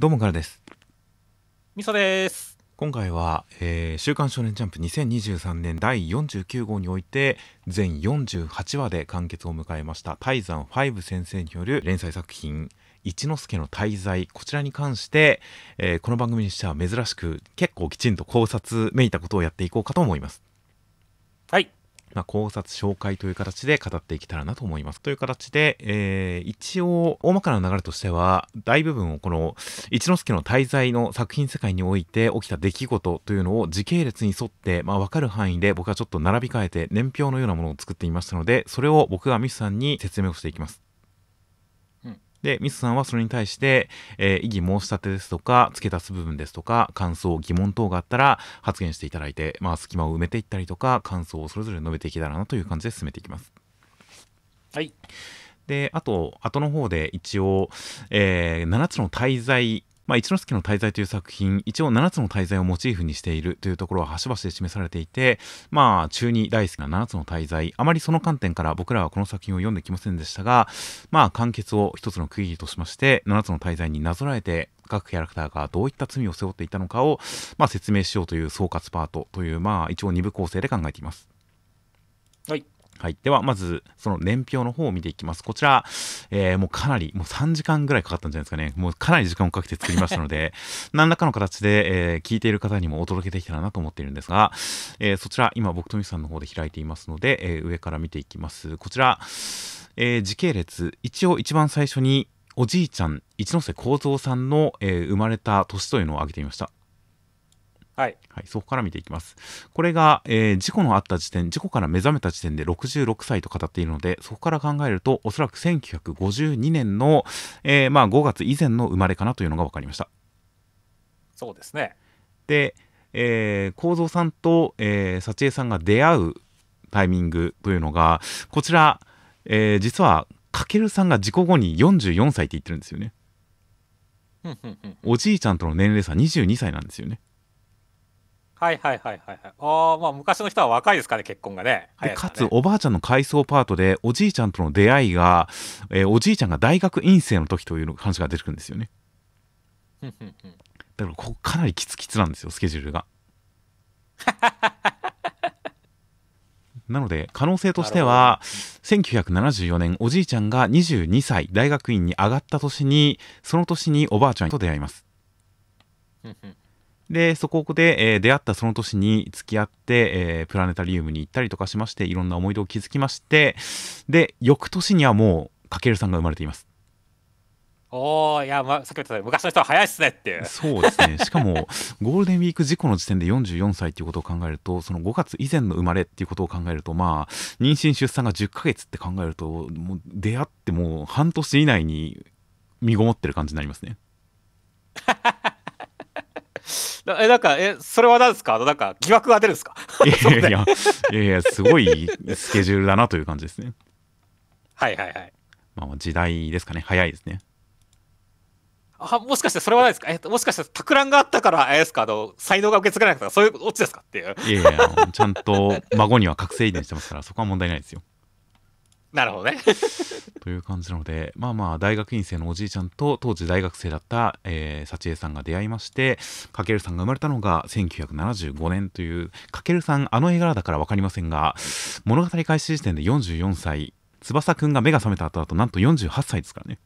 どうもからです。みそです。今回は、えー週刊少年ジャンプ2023年第49号において全48話で完結を迎えました泰山5先生による連載作品一之輔の滞在こちらに関して、えーこの番組にしては珍しく結構きちんと考察めいたことをやっていこうかと思います。はいまあ、考察紹介という形で語っていけたらなと思います。という形で、えー一応、大まかな流れとしては、大部分をこの一之輔の滞在の作品世界において起きた出来事というのを時系列に沿って、まあ、分かる範囲で僕はちょっと並び替えて年表のようなものを作っていましたので、それを僕がミスさんに説明をしていきます。うんで、ミスさんはそれに対して、えー異議申し立てですとか、付け足す部分ですとか、感想、疑問等があったら発言していただいて、まあ、隙間を埋めていったりとか、感想をそれぞれ述べていけたらなという感じで進めていきます。はいで、あと、後の方で一応、えー7つの滞在、まあ、一之輔の滞在という作品、一応7つの滞在をモチーフにしているというところは端々で示されていて、まあ、中に大好きな7つの滞在、あまりその観点から僕らはこの作品を読んできませんでしたが、まあ、完結を一つの区切りとしまして、7つの滞在になぞらえて、各キャラクターがどういった罪を背負っていたのかを、まあ、説明しようという総括パートという、まあ、一応2部構成で考えています。はいはい。では、まず、その年表の方を見ていきます。こちら、えーもうかなり、もう3時間ぐらいかかったんじゃないですかね。もうかなり時間をかけて作りましたので、何らかの形で、えー聞いている方にもお届けできたらなと思っているんですが、えーそちら、今、僕とみさんの方で開いていますので、え上から見ていきます。こちら、え時系列、一応一番最初に、おじいちゃん、一ノ瀬幸三さんの、え生まれた年というのを挙げてみました。はいはい、そこから見ていきます。これが、えー事故のあった時点、事故から目覚めた時点で66歳と語っているので、そこから考えると、おそらく1952年の、えーまあ、5月以前の生まれかなというのが分かりました。そうですねで、えー、幸三さんと、えー、幸恵さんが出会うタイミングというのが、こちら、えー実は、かけるさんが事故後に44歳って言ってるんですよね。おじいちゃんとの年齢差22歳なんですよね。はいはいはいはいはい。ああまあ昔の人は若いですかね結婚がね。でかつおばあちゃんの回想パートでおじいちゃんとの出会いが、えーおじいちゃんが大学院生の時という話が出てくるんですよね。だからここかなりキツキツなんですよスケジュールが。なので可能性としては1974年おじいちゃんが22歳大学院に上がった年にその年におばあちゃんと出会いますでそこで、えー出会ったその年に付き合って、えープラネタリウムに行ったりとかしましていろんな思い出を築きましてで翌年にはもうかけるさんが生まれています。おおいや、まあ、さっき言った昔の人は早いっすねっていう。そうですね。しかもゴールデンウィーク事故の時点で44歳っていうことを考えるとその5月以前の生まれっていうことを考えるとまあ妊娠出産が10ヶ月って考えるともう出会ってもう半年以内に身ごもってる感じになりますね。な えなんかえそれは何ですか？なんか疑惑が出るんですか？いやいやいや いやいやすごいスケジュールだなという感じですね。はいはいはい。まあ時代ですかね。早いですね。あもしかしてそれはないですか？えっともしかして托卵があったからあれですか？あの才能が受け継がれなかったそういうオチですか？っていう。いやいやちゃんと孫には覚醒遺伝してますからそこは問題ないですよなるほどね。という感じなのでまあまあ大学院生のおじいちゃんと当時大学生だった、えー、幸恵さんが出会いましてかけるさんが生まれたのが1975年というかけるさんあの絵柄だから分かりませんが物語開始時点で44歳翼くんが目が覚めた後だとなんと48歳ですからね。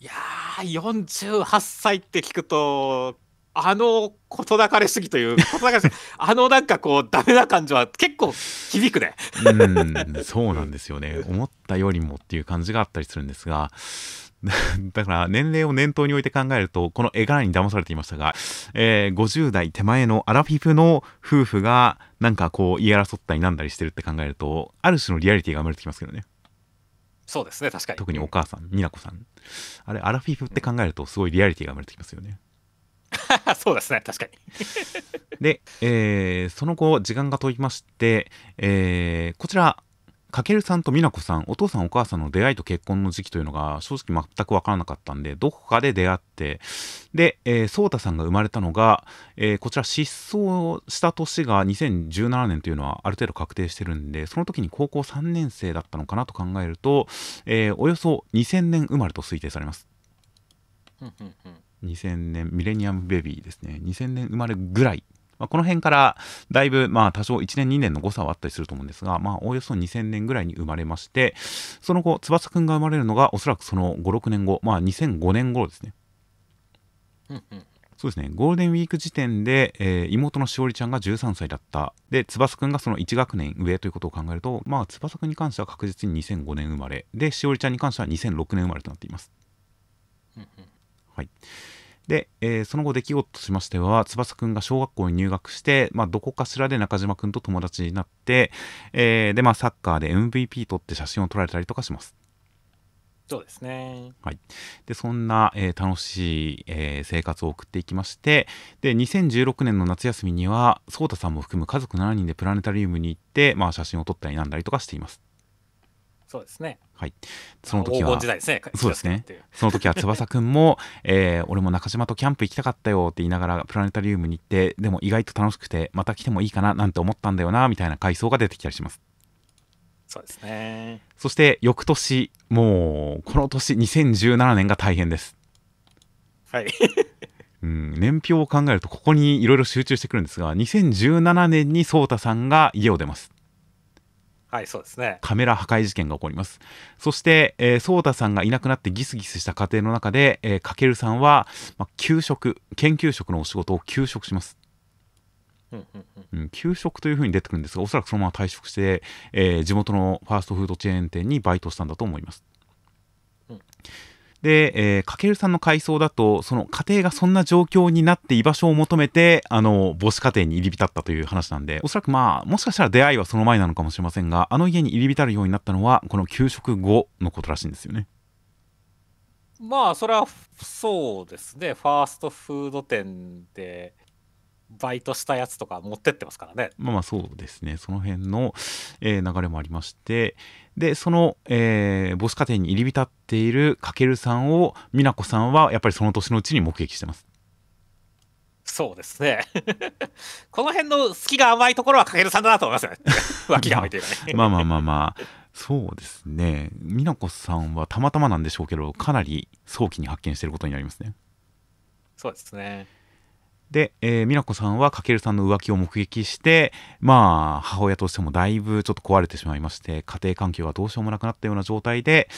いやー48歳って聞くとあの事なかれすぎという事なかれすぎあのなんかこうダメな感じは結構響くね。うんそうなんですよね。思ったよりもっていう感じがあったりするんですが だから年齢を念頭に置いて考えるとこの絵柄に騙されていましたが、えー50代手前のアラフィフの夫婦がなんかこう言い争ったりなんだりしてるって考えるとある種のリアリティが生まれてきますけどね。そうですね確かに。特にお母さん美奈子さん。あれアラフィフって考えるとすごいリアリティが生まれてきますよね そうですね確かに で、えーその後時間が経りまして、えーこちらかけるさんと美奈子さんお父さんお母さんの出会いと結婚の時期というのが正直全く分からなかったんでどこかで出会ってで、えー、颯太さんが生まれたのが、えー、こちら失踪した年が2017年というのはある程度確定してるんでその時に高校3年生だったのかなと考えると、えー、およそ2000年生まれと推定されます。2000年ミレニアムベビーですね。2000年生まれぐらい。まあ、この辺からだいぶまあ多少1年2年の誤差はあったりすると思うんですが、まあ、おおよそ2000年ぐらいに生まれましてその後翼くんが生まれるのがおそらくその56年後、まあ、2005年頃ですね。そうですね。ゴールデンウィーク時点で、えー、妹のしおりちゃんが13歳だった。で翼くんがその1学年上ということを考えるとまあ翼くんに関しては確実に2005年生まれ。でしおりちゃんに関しては2006年生まれとなっています。はいで、えー、その後出来事としましては翼くんが小学校に入学して、まあ、どこかしらで中島くんと友達になって、えー、で、まあ、サッカーで MVP 取って写真を撮られたりとかします。そうですね。はい。で、そんな、えー、楽しい、えー、生活を送っていきまして、で、2016年の夏休みには、颯太さんも含む家族7人でプラネタリウムに行って、まあ、写真を撮ったりなんだりとかしています。そうですね。はい。その時は、時代ですね。そうですね。その時は翼くんも、えー、俺も中島とキャンプ行きたかったよって言いながらプラネタリウムに行って、でも意外と楽しくて、また来てもいいかななんて思ったんだよな、みたいな回想が出てきたりします。そうですね。そして翌年、もう、この年、2017年が大変です。はい。うん、年表を考えるとここにいろいろ集中してくるんですが2017年に颯太さんが家を出ますはいそうですね。カメラ破壊事件が起こります。そして、えー、ソータさんがいなくなってギスギスした家庭の中で、えー、かけるさんは、まあ、給食研究職のお仕事を休職します。うん、休職というふうに出てくるんですがおそらくそのまま退職して、えー、地元のファーストフードチェーン店にバイトしたんだと思いますで、えー、かけるさんの回想だと、その家庭がそんな状況になって居場所を求めて、あの、母子家庭に入り浸ったという話なんで、おそらくまあ、もしかしたら出会いはその前なのかもしれませんが、あの家に入り浸るようになったのは、この給食後のことらしいんですよね。まあ、それはそうですね。ファーストフード店で、バイトしたやつとか持ってってますからね。まあまあそうですね。その辺の、えー、流れもありまして、で、その、えー、母子家庭に入り浸っているかけるさんを、美奈子さんはやっぱりその年のうちに目撃してます。そうですね。この辺の隙が甘いところはかけるさんだなと思いますね。脇が甘いというかね。まあまあまあまあ。そうですね。美奈子さんはたまたまなんでしょうけど、かなり早期に発見していることになりますね。そうですね。で、えー、美奈子さんは翔さんの浮気を目撃して、まあ、母親としてもだいぶちょっと壊れてしまいまして、家庭環境がどうしようもなくなったような状態で、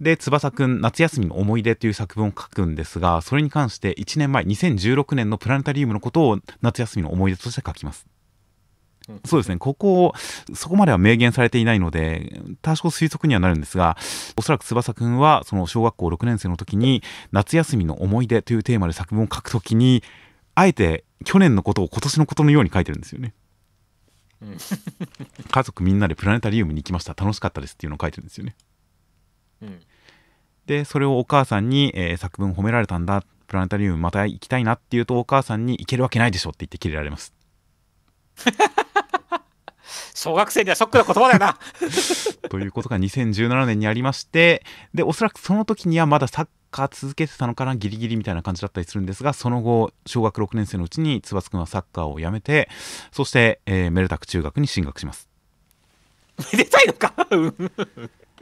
で、翼くん、夏休みの思い出という作文を書くんですが、それに関して1年前、2016年のプラネタリウムのことを夏休みの思い出として書きます。そうですね、ここ、そこまでは明言されていないので、多少推測にはなるんですが、おそらく翼くんは、その小学校6年生の時に、夏休みの思い出というテーマで作文を書くときに、あえて去年のことを今年のことのように書いてるんですよね。うん、家族みんなでプラネタリウムに行きました楽しかったですっていうのを書いてるんですよね。うん、でそれをお母さんに、えー、作文褒められたんだプラネタリウムまた行きたいなっていうとお母さんに行けるわけないでしょって言ってキレられます。小学生にはショックな言葉だよな。ということが2017年にありましてでおそらくその時にはまだサッカー続けてたのかなギリギリみたいな感じだったりするんですがその後小学6年生のうちに翼くんはサッカーをやめてそして、えー、メルタク中学に進学します。めでたいのか？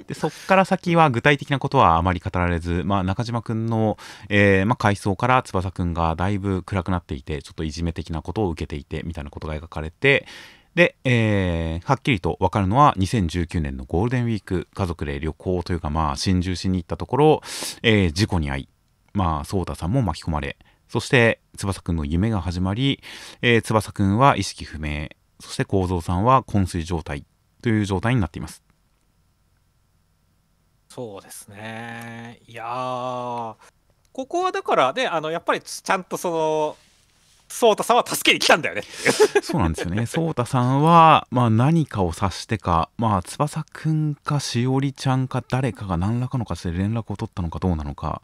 でそこから先は具体的なことはあまり語られず、まあ、中島くんの、えーまあ、回想から翼くんがだいぶ暗くなっていてちょっといじめ的なことを受けていてみたいなことが描かれてで、えー、はっきりと分かるのは2019年のゴールデンウィーク家族で旅行というかまあ心中しに行ったところ、えー、事故に遭いまあ颯太さんも巻き込まれそして翼くんの夢が始まり、えー、翼くんは意識不明そして幸三さんは昏睡状態という状態になっています。そうですね。いやここはだからねあのやっぱりちゃんとその颯太さんは助けに来たんだよね。そうなんですよね。颯太さんは、まあ、何かを察してか、まあ、翼くんかしおりちゃんか誰かが何らかの形で連絡を取ったのかどうなのか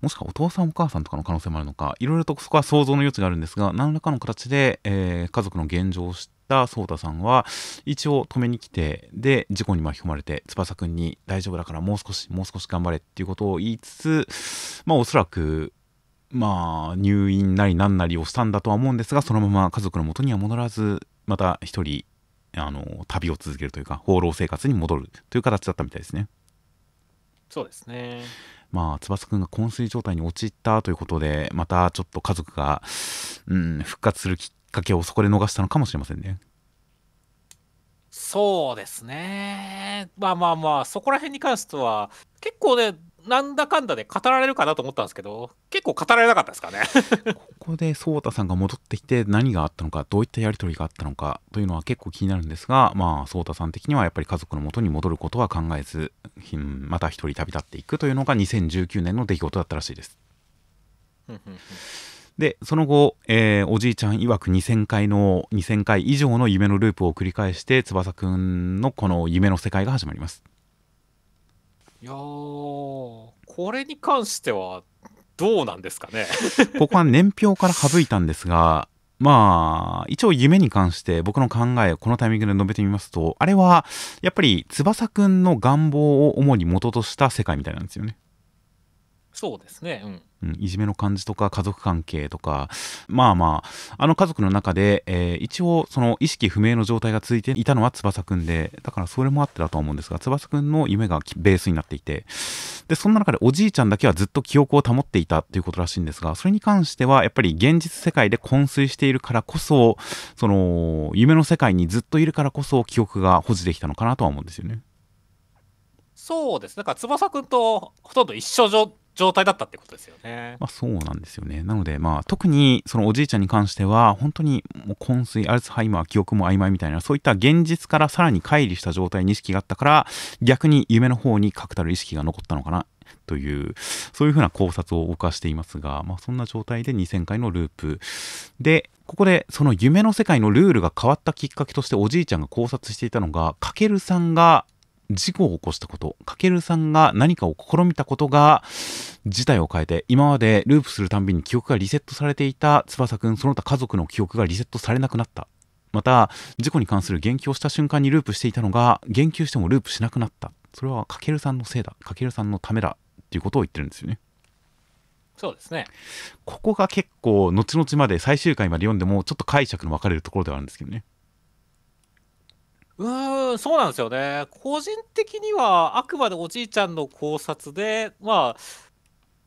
もしくはお父さんお母さんとかの可能性もあるのかいろいろとそこは想像の余地があるんですが何らかの形で、えー、家族の現状を知っった颯太さんは一応止めに来てで事故に巻き込まれて翼くんに大丈夫だからもう少しもう少し頑張れっていうことを言いつつまあおそらくまあ入院なりなんなりをしたんだとは思うんですがそのまま家族の元には戻らずまた一人あの旅を続けるというか放浪生活に戻るという形だったみたいですね。そうですね。まあ、翼くんが昏睡状態に陥ったということで、またちょっと家族が、うん、復活するきっかけをそこで逃したのかもしれませんね。そうですね。まあまあまあ、そこら辺に関しては、結構ね、なんだかんだで語られるかなと思ったんですけど結構語られなかったですかね ここで颯太さんが戻ってきて何があったのかどういったやり取りがあったのかというのは結構気になるんですがまあ颯太さん的にはやっぱり家族のもとに戻ることは考えずまた一人旅立っていくというのが2019年の出来事だったらしいです。でその後、えー、おじいちゃん曰く2000回の2000回以上の夢のループを繰り返して翼くんのこの夢の世界が始まります。いやこれに関してはどうなんですかね ここは年表から省いたんですがまあ一応夢に関して僕の考えをこのタイミングで述べてみますとあれはやっぱり翼くんの願望を主に元とした世界みたいなんですよね。そうですね、うんうん、いじめの感じとか家族関係とかまあまああの家族の中で、えー、一応その意識不明の状態が続いていたのは翼くんでだからそれもあってだと思うんですが翼くんの夢がベースになっていてでそんな中でおじいちゃんだけはずっと記憶を保っていたっていうことらしいんですがそれに関してはやっぱり現実世界で昏睡しているからこそその夢の世界にずっといるからこそ記憶が保持できたのかなとは思うんですよね。そうですだから翼くんとほとんど一緒状態だったってことですよね。まあ、そうなんですよね。なので、まあ、特にそのおじいちゃんに関しては、本当にもう昏睡、アルツハイマー、記憶も曖昧みたいな、そういった現実からさらに乖離した状態に意識があったから、逆に夢の方に確たる意識が残ったのかな。という、そういうふうな考察を犯していますが、まあ、そんな状態で2000回のループ。で、ここでその夢の世界のルールが変わったきっかけとしておじいちゃんが考察していたのが、かけるさんが事故を起こしたこと、かけるさんが何かを試みたことが、事態を変えて、今までループするたんびに記憶がリセットされていた翼くん、その他家族の記憶がリセットされなくなった。また、事故に関する言及をした瞬間にループしていたのが、言及してもループしなくなった。それはかけるさんのせいだ。かけるさんのためだ。っていうことを言ってるんですよね。そうですね。ここが結構、後々まで最終回まで読んでも、ちょっと解釈の分かれるところではあるんですけどね。うーん、そうなんですよね。個人的にはあくまでおじいちゃんの考察で、まあ、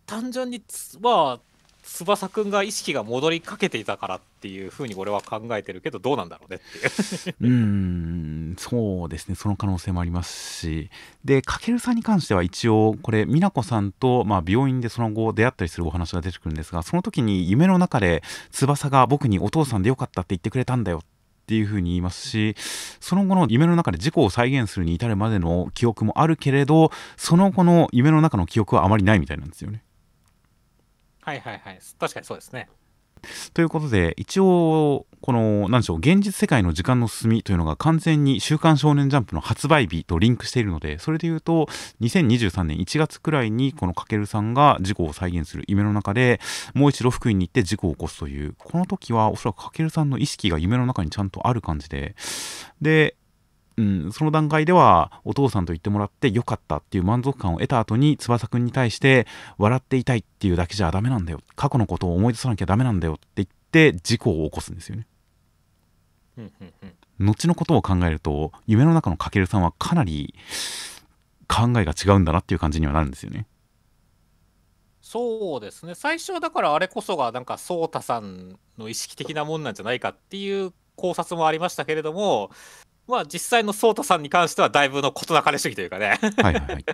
単純につまあ、翼くんが意識が戻りかけていたからっていうふうに俺は考えてるけどどうなんだろうねっていう。うんそうですね。その可能性もありますし。でかけるさんに関しては一応これ美奈子さんと、まあ、病院でその後出会ったりするお話が出てくるんですがその時に夢の中で翼が僕にお父さんでよかったって言ってくれたんだよっていうふうに言いますしその後の夢の中で事故を再現するに至るまでの記憶もあるけれどその後の夢の中の記憶はあまりないみたいなんですよね。はいはいはい確かにそうですね。ということで一応この何でしょう現実世界の時間の進みというのが完全に「週刊少年ジャンプ」の発売日とリンクしているのでそれでいうと2023年1月くらいにこのかけるさんが事故を再現する夢の中でもう一度福井に行って事故を起こすというこの時はおそらくかけるさんの意識が夢の中にちゃんとある感じででうん、その段階ではお父さんと言ってもらってよかったっていう満足感を得た後に翼くんに対して笑っていたいっていうだけじゃダメなんだよ過去のことを思い出さなきゃダメなんだよって言って事故を起こすんですよね。後のことを考えると夢の中のかけるさんはかなり考えが違うんだなっていう感じにはなるんですよね。そうですね。最初はだからあれこそがなんか颯太さんの意識的なもんなんじゃないかっていう考察もありましたけれどもまあ実際の颯太さんに関してはだいぶの事なかれ主義というかね。はいはい、はい、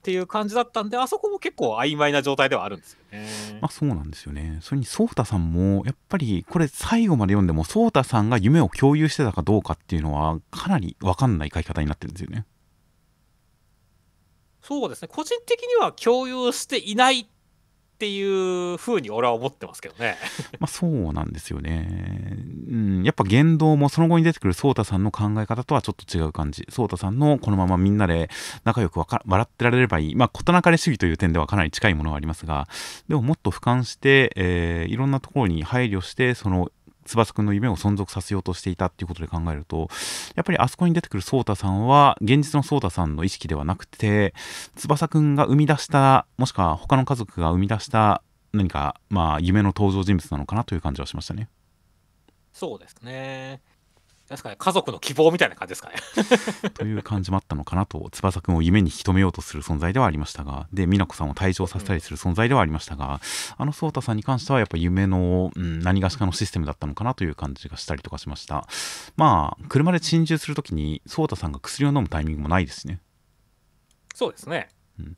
っていう感じだったんであそこも結構曖昧な状態ではあるんですよね。まあそうなんですよね。それに颯太さんもやっぱりこれ最後まで読んでも颯太さんが夢を共有してたかどうかっていうのはかなり分かんない書き方になってるんですよね。そうですね個人的には共有していないっていうふうに俺は思ってますけどね まあそうなんですよね。うん、やっぱ言動もその後に出てくる颯太さんの考え方とはちょっと違う感じ。颯太さんのこのままみんなで仲良く笑ってられればいい。まあ事なかれ主義という点ではかなり近いものはありますが、でももっと俯瞰して、えー、いろんなところに配慮して、その翼くんの夢を存続させようとしていたっていうことで考えるとやっぱりあそこに出てくる颯太さんは現実の颯太さんの意識ではなくて翼くんが生み出したもしくは他の家族が生み出した何かまあ夢の登場人物なのかなという感じはしましたね。そうですね。確かに家族の希望みたいな感じですかね。という感じもあったのかなと翼くんを夢に引き止めようとする存在ではありましたがで美奈子さんを退場させたりする存在ではありましたが、あの颯太さんに関してはやっぱ夢の、うん、何がしかのシステムだったのかなという感じがしたりとかしましたまあ車で侵入するときに颯太さんが薬を飲むタイミングもないですしねそうですね。うん、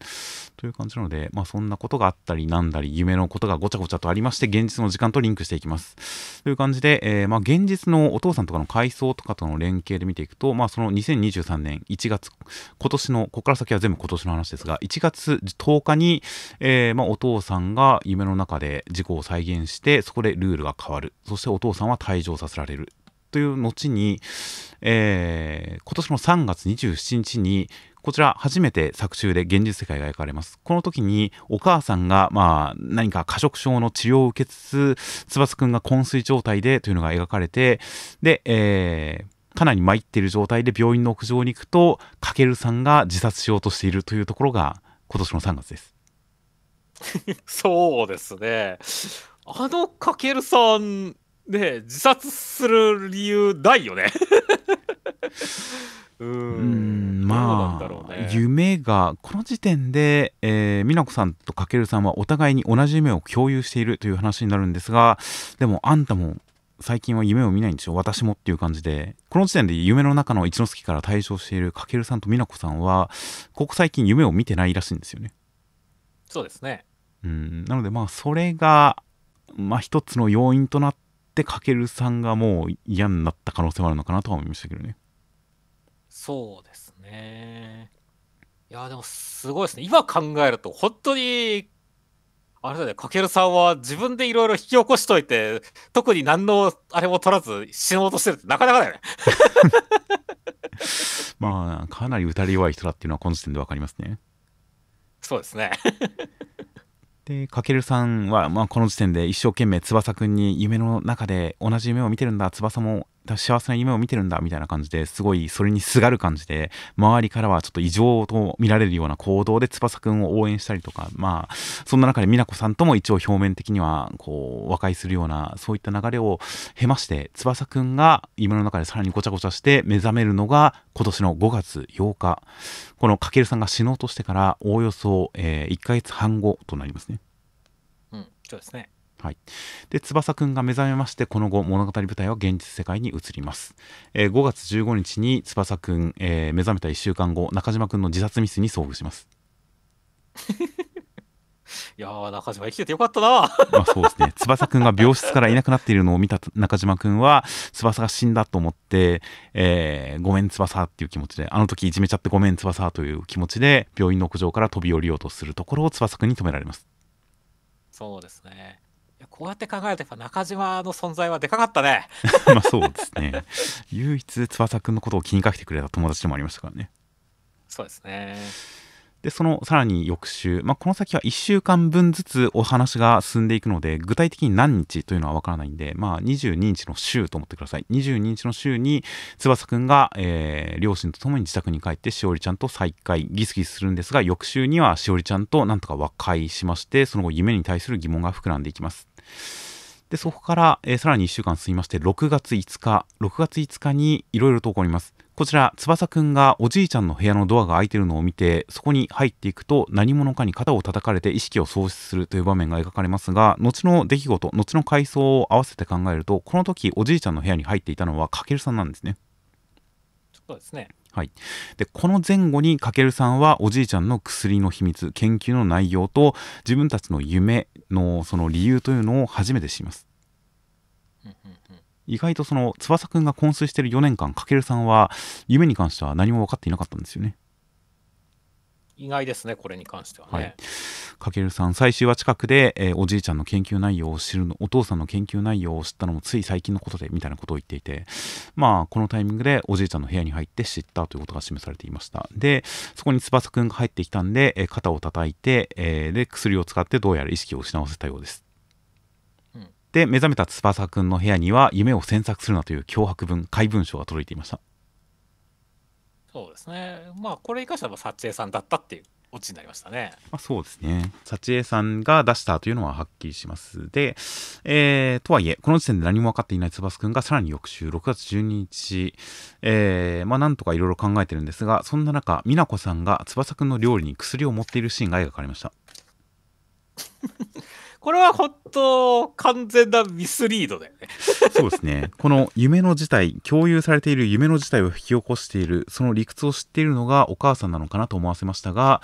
という感じなので、まあ、そんなことがあったりなんだり夢のことがごちゃごちゃとありまして現実の時間とリンクしていきます。という感じで、えー、まあ、現実のお父さんとかの回想とかとの連携で見ていくと、まあ、その2023年1月今年のここから先は全部今年の話ですが1月10日に、えー、まあ、お父さんが夢の中で事故を再現してそこでルールが変わる。そしてお父さんは退場させられる。という後に、えー、今年の3月27日にこちら初めて作中で現実世界が描かれます。この時にお母さんが、まあ、何か過食症の治療を受けつつ、翼くんが昏睡状態でというのが描かれて、で、えー、かなり参っている状態で病院の屋上に行くと、かけるさんが自殺しようとしているというところが今年の3月です。そうですね。あのかけるさん、ね、自殺する理由ないよね。うん。まあ、ね、夢がこの時点で、えー、美奈子さんと翔さんはお互いに同じ夢を共有しているという話になるんですがでもあんたも最近は夢を見ないんでしょ？私もっていう感じで。この時点で夢の中の一之輔から退場している翔さんと美奈子さんはここ最近夢を見てないらしいんですよね。そうですね。うん。なのでまあそれがまあ一つの要因となって翔さんがもう嫌になった可能性もあるのかなとは思いましたけどねそうですね。いや、でもすごいですね。今考えると、本当に、あれだね、かけるさんは自分でいろいろ引き起こしといて、特に何のあれも取らず死のうとしてるってなかなかだよね。まあ、かなり打たれ弱い人だっていうのはこの時点で分かりますね。そうですね。で、かけるさんは、まあ、この時点で一生懸命翼くんに夢の中で同じ夢を見てるんだ、翼も幸せな夢を見てるんだみたいな感じですごいそれにすがる感じで周りからはちょっと異常と見られるような行動で翼くんを応援したりとかまあそんな中で美奈子さんとも一応表面的にはこう和解するようなそういった流れを経まして翼くんが夢の中でさらにごちゃごちゃして目覚めるのが今年の5月8日このかけるさんが死のうとしてからおおよそ、えー、1ヶ月半後となりますね。うんそうですねはい、で翼くんが目覚めましてこの後物語舞台は現実世界に移ります、えー、5月15日に翼くん、えー、目覚めた1週間後中島くんの自殺ミスに遭遇します。いやー中島生きててよかったな。まあそうですね。翼くんが病室からいなくなっているのを見た中島くんは翼が死んだと思って、えー、ごめん翼っていう気持ちであの時いじめちゃってごめん翼という気持ちで病院の屋上から飛び降りようとするところを翼くんに止められます。そうですねこうやって考えるとやっぱ中島の存在はでかかったね。まあそうですね。唯一翼くんのことを気にかけてくれた友達でもありましたからね。そうですね。でそのさらに翌週、まあ、この先は1週間分ずつお話が進んでいくので具体的に何日というのは分からないんで、まあ、22日の週と思ってください。22日の週に翼くんが、えー、両親と共に自宅に帰ってしおりちゃんと再会ギスギスするんですが翌週にはしおりちゃんとなんとか和解しましてその後夢に対する疑問が膨らんでいきますで、そこから、えー、さらに1週間進みまして、6月5日、6月5日にいろいろと起こります。こちら、翼くんがおじいちゃんの部屋のドアが開いてるのを見て、そこに入っていくと、何者かに肩を叩かれて意識を喪失するという場面が描かれますが、後の出来事、後の回想を合わせて考えると、この時、おじいちゃんの部屋に入っていたのは、かけるさんなんですね。そうですね。はい、でこの前後にかけるさんはおじいちゃんの薬の秘密研究の内容と自分たちの夢のその理由というのを初めて知ります。意外とその翼くんが昏睡してる4年間かけるさんは夢に関しては何も分かっていなかったんですよね。意外ですねこれに関してはね。はい。かけるさん最終話近くで、えー、おじいちゃんの研究内容を知るのお父さんの研究内容を知ったのもつい最近のことでみたいなことを言っていてまあこのタイミングでおじいちゃんの部屋に入って知ったということが示されていました。でそこに翼くんが入ってきたんで、えー、肩を叩いて、えー、で薬を使ってどうやら意識を失わせたようです。って目覚めた翼くんの部屋には夢を詮索するなという脅迫文怪文書が届いていましたそうですねまあこれに関しては幸恵さんだったっていうオチになりましたね。まあ、そうですね。幸恵さんが出したというのははっきりします。で、えー、とはいえ、この時点で何も分かっていない翼くんがさらに翌週、6月12日、えー、まあなんとかいろいろ考えてるんですが、そんな中、美奈子さんが翼くんの料理に薬を持っているシーンが描かれました。これは本当完全なミスリードだよね。そうですね。この夢の事態共有されている夢の事態を引き起こしているその理屈を知っているのがお母さんなのかなと思わせましたが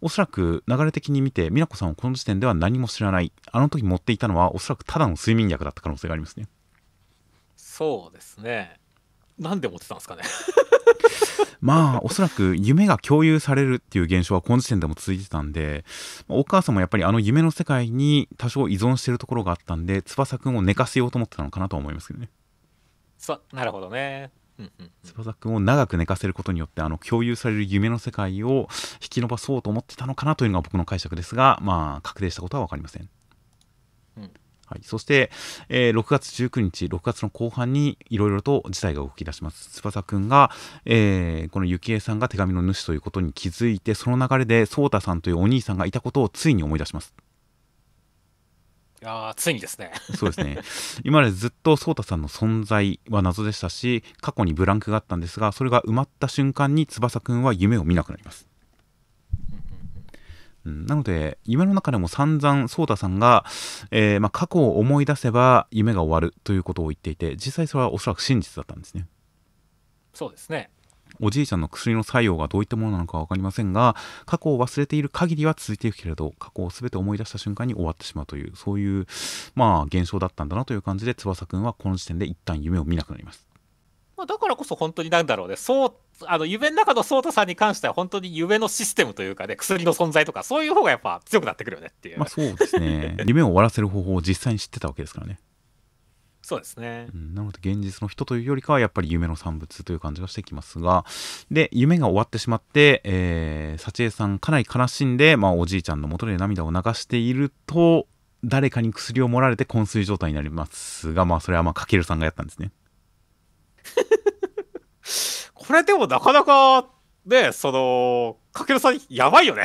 おそらく流れ的に見て美奈子さんはこの時点では何も知らない。あの時持っていたのはおそらくただの睡眠薬だった可能性がありますね。そうですね。なんで持ってたんですかね まあおそらく夢が共有されるっていう現象はこの時点でも続いてたんでお母さんもやっぱりあの夢の世界に多少依存してるところがあったんで翼くんを寝かせようと思ってたのかなとは思いますけどね。そなるほどね。翼くんを長く寝かせることによってあの共有される夢の世界を引き伸ばそうと思ってたのかなというのが僕の解釈ですがまあ確定したことは分かりませんはい、そして、えー、6月19日、6月の後半にいろいろと事態が動き出します。翼くんが、えー、この幸恵さんが手紙の主ということに気づいて、その流れで颯太さんというお兄さんがいたことをついに思い出します。いやついにですね。そうですね。今までずっと颯太さんの存在は謎でしたし、過去にブランクがあったんですが、それが埋まった瞬間に翼くんは夢を見なくなります。うん、なので夢の中でも散々颯太さんが、えー、まあ、過去を思い出せば夢が終わるということを言っていて実際それはおそらく真実だったんですね。そうですね。おじいちゃんの薬の作用がどういったものなのか分かりませんが過去を忘れている限りは続いていくけれど過去を全て思い出した瞬間に終わってしまうというそういうまあ現象だったんだなという感じで翼くんはこの時点で一旦夢を見なくなりますまあ、だからこそ本当になんだろうね、そう、あの、夢の中の颯太さんに関しては本当に夢のシステムというかね、薬の存在とか、そういう方がやっぱ強くなってくるよねっていう。まあそうですね。夢を終わらせる方法を実際に知ってたわけですからね。そうですね、うん、なので現実の人というよりかはやっぱり夢の産物という感じがしてきますがで夢が終わってしまって、えー、幸恵さんかなり悲しんで、まあ、おじいちゃんのもとで涙を流していると誰かに薬を盛られて昏睡状態になりますがまあそれはまあかけるさんがやったんですね これでもなかなか、ね、その、かけるさん、やばいよね。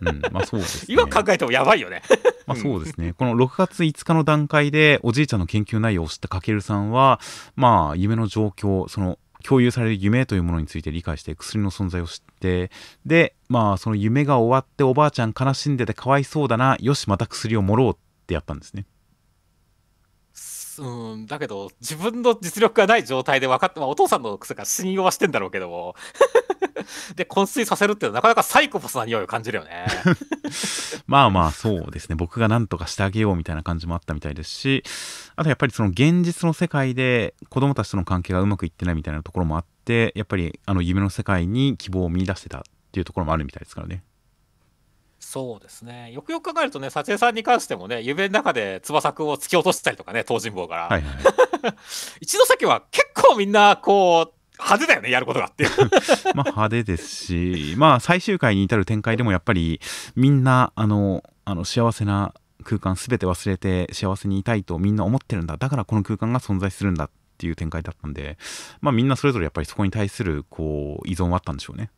うん、まあそうです、ね、今考えてもやばいよね。まあそうですね。この6月5日の段階でおじいちゃんの研究内容を知ったかけるさんは、まあ夢の状況、その共有される夢というものについて理解して薬の存在を知ってでまあその夢が終わっておばあちゃん悲しんでてかわいそうだなよしまた薬を盛ろうってやったんですねうん、だけど、自分の実力がない状態で分かって、まあ、お父さんの癖が信用はしてんだろうけども、で、昏睡させるっていうのはなかなかサイコパスな匂いを感じるよね。まあまあ、そうですね。僕が何とかしてあげようみたいな感じもあったみたいですし、あとやっぱりその現実の世界で子供たちとの関係がうまくいってないみたいなところもあって、やっぱりあの夢の世界に希望を見出してたっていうところもあるみたいですからね。そうですね。よくよく考えるとね、撮影さんに関してもね、夢の中で翼くんを突き落としたりとかね、東尋坊から。はいはい、一ノ関は結構みんな、こう、派手だよね、やることがって まあ派手ですし、まあ最終回に至る展開でもやっぱりみんな、あの、あの幸せな空間全て忘れて幸せにいたいとみんな思ってるんだ。だからこの空間が存在するんだっていう展開だったんで、まあみんなそれぞれやっぱりそこに対するこう依存はあったんでしょうね。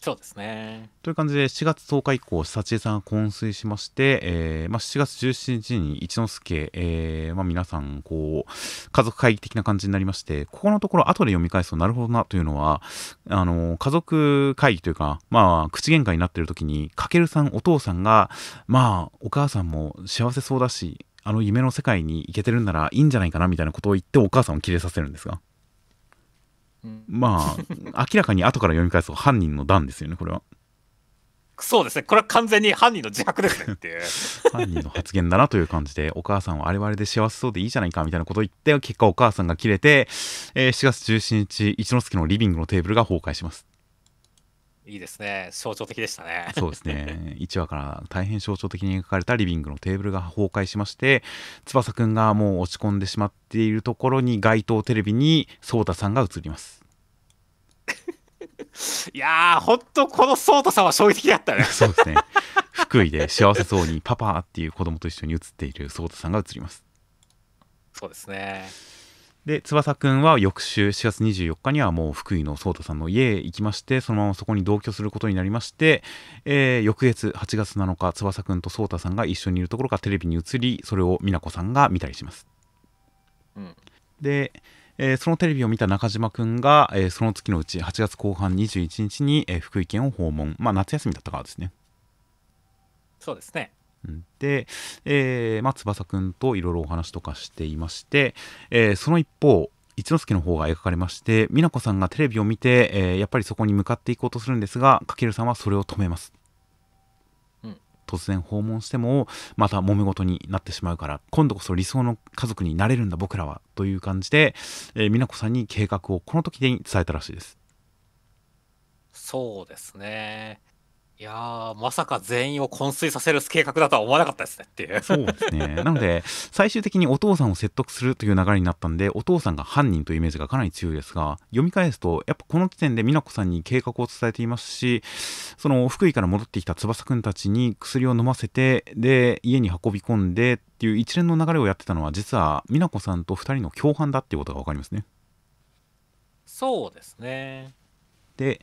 そうですね。という感じで、7月10日以降、幸恵さんが昏睡しまして、えーまあ、7月17日に一之輔、えーまあ、皆さん、こう、家族会議的な感じになりまして、ここのところ、後で読み返すと、なるほどなというのは、あの、家族会議というか、まあ、口喧嘩になっている時に、かけるさん、お父さんが、まあ、お母さんも幸せそうだし、あの夢の世界に行けてるんならいいんじゃないかなみたいなことを言ってお母さんをキレさせるんですが。まあ明らかに後から読み返すと犯人の段ですよねこれは。そうですね。これは完全に犯人の自白ですねっていう。犯人の発言だなという感じでお母さんはあれはあれで幸せそうでいいじゃないかみたいなことを言って結果お母さんが切れて、えー、4月17日一之輔のリビングのテーブルが崩壊しますいいですね。象徴的でしたね。そうですね。1話から大変象徴的に描かれたリビングのテーブルが崩壊しまして翼くんがもう落ち込んでしまっているところに街頭テレビに颯太さんが映ります。いやー、ほんとこのソータさんは衝撃的だったね。そうですね。普福井で幸せそうにパパっていう子供と一緒に写っている颯太さんが写ります。そうですねで翼くんは翌週4月24日にはもう福井の颯太さんの家へ行きましてそのままそこに同居することになりまして、えー翌月8月7日翼くんと颯太さんが一緒にいるところがテレビに映りそれを美奈子さんが見たりします。うん。で、えーそのテレビを見た中島くんが、えーその月のうち8月後半21日に、えー福井県を訪問。まあ夏休みだったからですね。そうですね。うんで、えーまあ、翼くんといろいろお話とかしていまして、えーその一方一之輔の方が描かれまして美奈子さんがテレビを見て、えーやっぱりそこに向かっていこうとするんですが翔さんはそれを止めます、うん。突然訪問してもまた揉め事になってしまうから今度こそ理想の家族になれるんだ僕らはという感じで、えー美奈子さんに計画をこの時に伝えたらしいです。そうですねいやーまさか全員を昏睡させる計画だとは思わなかったですねっていうそうですね。なので、最終的にお父さんを説得するという流れになったんで、お父さんが犯人というイメージがかなり強いですが、読み返すと、やっぱこの時点で美奈子さんに計画を伝えていますし、その福井から戻ってきた翼くんたちに薬を飲ませて、で、家に運び込んでっていう一連の流れをやってたのは、実は美奈子さんと二人の共犯だっていうことがわかりますね。そうですねで、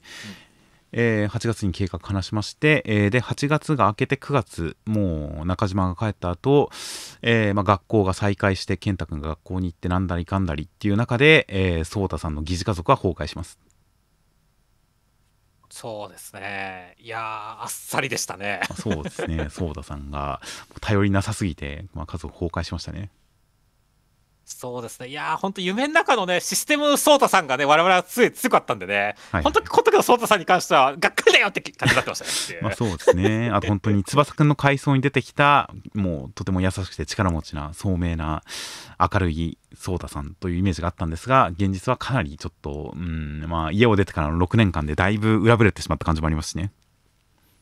えー8月に計画話しまして、えーで8月が明けて9月もう中島が帰った後、えーまあ学校が再開して健太君が学校に行ってなんだりかんだりっていう中で、えー、颯太さんの疑似家族は崩壊します。そうですね。いやーあっさりでしたね。あそうですね。颯太さんが頼りなさすぎて、まあ、家族崩壊しましたねそうですねいやー本当夢の中のねシステムソータさんがね我々は強い強かったんでね、はい本当にこの時のソータさんに関してはがっかりだよって感じになってましたね まあそうですね。あと本当に翼くんの階層に出てきた、もうとても優しくて力持ちな、聡明な、明るい颯太さんというイメージがあったんですが、現実はかなりちょっと、うん、まあ家を出てからの6年間でだいぶ裏ぶれてしまった感じもありますしね。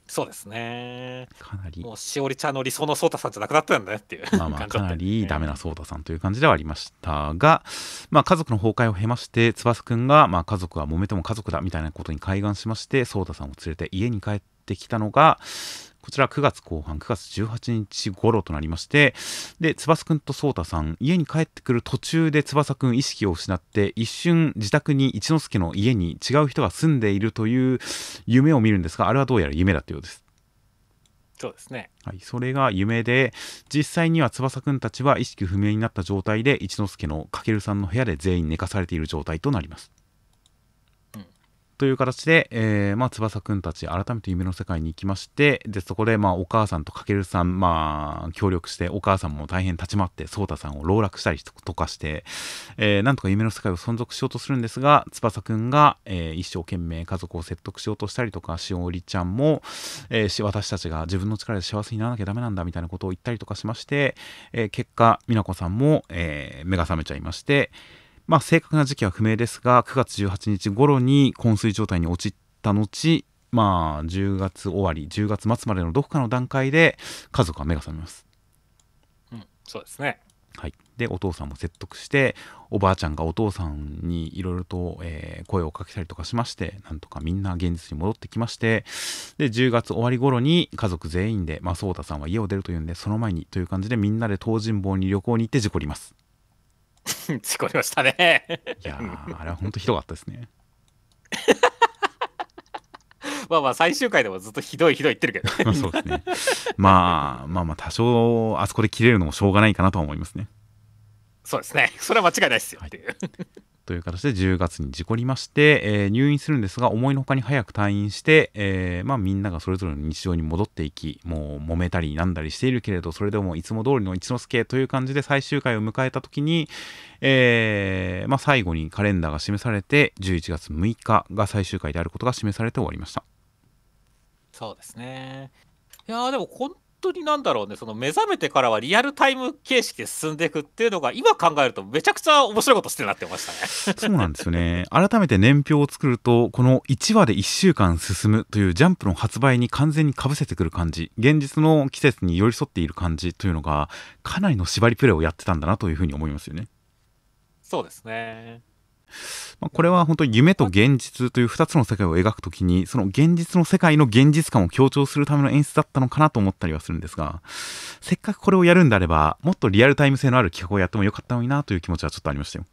そうですね。かなり。もうしおりちゃんの理想のソータさんじゃなくなったんだねっていうまあまあかなんりでダメな颯太さんという感じではありましたが、まあ、家族の崩壊を経まして翼くんが、まあ、家族は揉めても家族だみたいなことに開眼しまして颯太さんを連れて家に帰ってきたのがこちら9月後半9月18日頃となりましてで翼くんと颯太さん家に帰ってくる途中で翼くん意識を失って一瞬自宅に一之輔の家に違う人が住んでいるという夢を見るんですがあれはどうやら夢だったようですそうですねはい、それが夢で実際には翼くんたちは意識不明になった状態で一之輔の翔さんの部屋で全員寝かされている状態となります。という形で、えーまあ、翼くんたち改めて夢の世界に行きましてでそこで、まあ、お母さんと翔さん、まあ、協力してお母さんも大変立ち回って颯太さんを籠絡したりとかして、えーなんとか夢の世界を存続しようとするんですが翼くんが、えー一生懸命家族を説得しようとしたりとかしおりちゃんも、えー私たちが自分の力で幸せにならなきゃダメなんだみたいなことを言ったりとかしまして、え結果美奈子さんも、え目が覚めちゃいまして、まあ、正確な時期は不明ですが9月18日頃に昏睡状態に陥った後まあ10月終わり10月末までのどこかの段階で家族は目が覚めます。うんそうですね。はい、でお父さんも説得しておばあちゃんがお父さんにいろいろと、えー声をかけたりとかしましてなんとかみんな現実に戻ってきましてで10月終わり頃に家族全員で、まあ、颯太さんは家を出るというんでその前にという感じでみんなで東尋坊に旅行に行って事故ります事故りましたねいやーあれは本当ひどかったですね。まあまあ最終回でもずっとひどいひどい言ってるけどまあ そうですね。まあまあまあ多少あそこで切れるのもしょうがないかなとは思いますねそうですね。それは間違いないですよ。ってい。う、という形で10月に事故りまして、えー入院するんですが思いのほかに早く退院して、えーまあ、みんながそれぞれの日常に戻っていきもう揉めたりなんだりしているけれどそれでもいつも通りの一之輔という感じで最終回を迎えた時に、えーまあ、最後にカレンダーが示されて11月6日が最終回であることが示されて終わりました。そうですね。いやーでも本当になんだろうねその目覚めてからはリアルタイム形式で進んでいくっていうのが今考えるとめちゃくちゃ面白いことしてるなってましたねそうなんですよね。改めて年表を作ると、この1話で1週間進むというジャンプの発売に完全にかぶせてくる感じ、現実の季節に寄り添っている感じというのが、かなりの縛りプレイをやってたんだなというふうに思いますよね。そうですねまあ、これは本当に夢と現実という2つの世界を描くときにその現実の世界の現実感を強調するための演出だったのかなと思ったりはするんですがせっかくこれをやるんであればもっとリアルタイム性のある企画をやってもよかったのになという気持ちはちょっとありましたよ。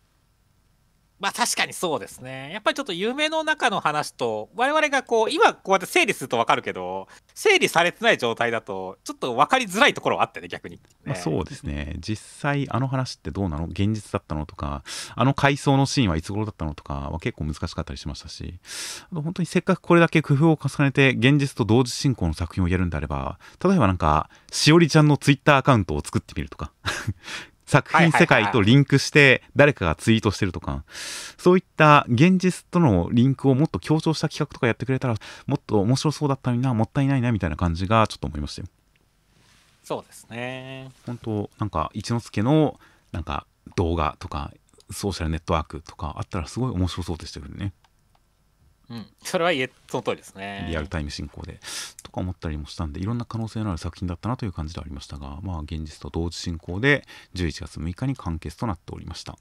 まあ確かにそうですね。やっぱりちょっと夢の中の話と、我々がこう、今こうやって整理すると分かるけど、整理されてない状態だと、ちょっと分かりづらいところはあってね、逆に、ね、まあ、そうですね。実際、あの話ってどうなの？現実だったの？とか、あの回想のシーンはいつ頃だったの？とかは結構難しかったりしましたし、あと本当にせっかくこれだけ工夫を重ねて、現実と同時進行の作品をやるんであれば、例えばなんか、しおりちゃんのツイッターアカウントを作ってみるとか作品世界とリンクして誰かがツイートしてるとか、そういった現実とのリンクをもっと強調した企画とかやってくれたら、もっと面白そうだったのにな、もったいないな、みたいな感じがちょっと思いましたよ。そうですね。本当なんか一之輔のなんか動画とかソーシャルネットワークとかあったらすごい面白そうでしたけどね。うん、それは言えその通りですね。リアルタイム進行で。とか思ったりもしたんで、いろんな可能性のある作品だったなという感じではありましたが、まあ、現実と同時進行で、11月6日に完結となっておりました。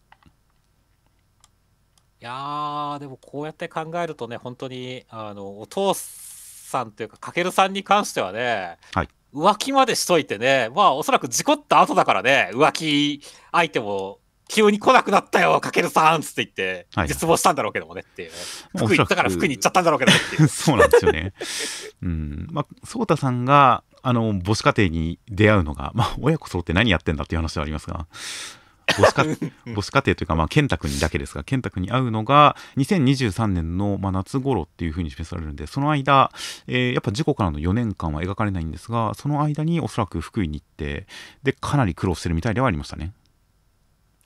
いやー、でもこうやって考えるとね、本当に、あの、お父さんというか、かけるさんに関してはね、はい、浮気までしといてね、まあ、おそらく事故った後だからね、浮気相手も急に来なくなったよ、かけるさんつって言って、絶望したんだろうけどもねっていう、ね、服行ったから服に行っちゃったんだろうけどねっていう。そうなんですよね。うん。まあ、颯太さんが、あの、母子家庭に出会うのが、まあ、親子揃って何やってんだっていう話はありますが、母子家 母子家庭というか、まあ、健太君にだけですが、健太君に会うのが、2023年の、まあ、夏頃っていうふうに示されるんで、その間、えー、やっぱ事故からの4年間は描かれないんですが、その間におそらく福井に行って、で、かなり苦労してるみたいではありましたね。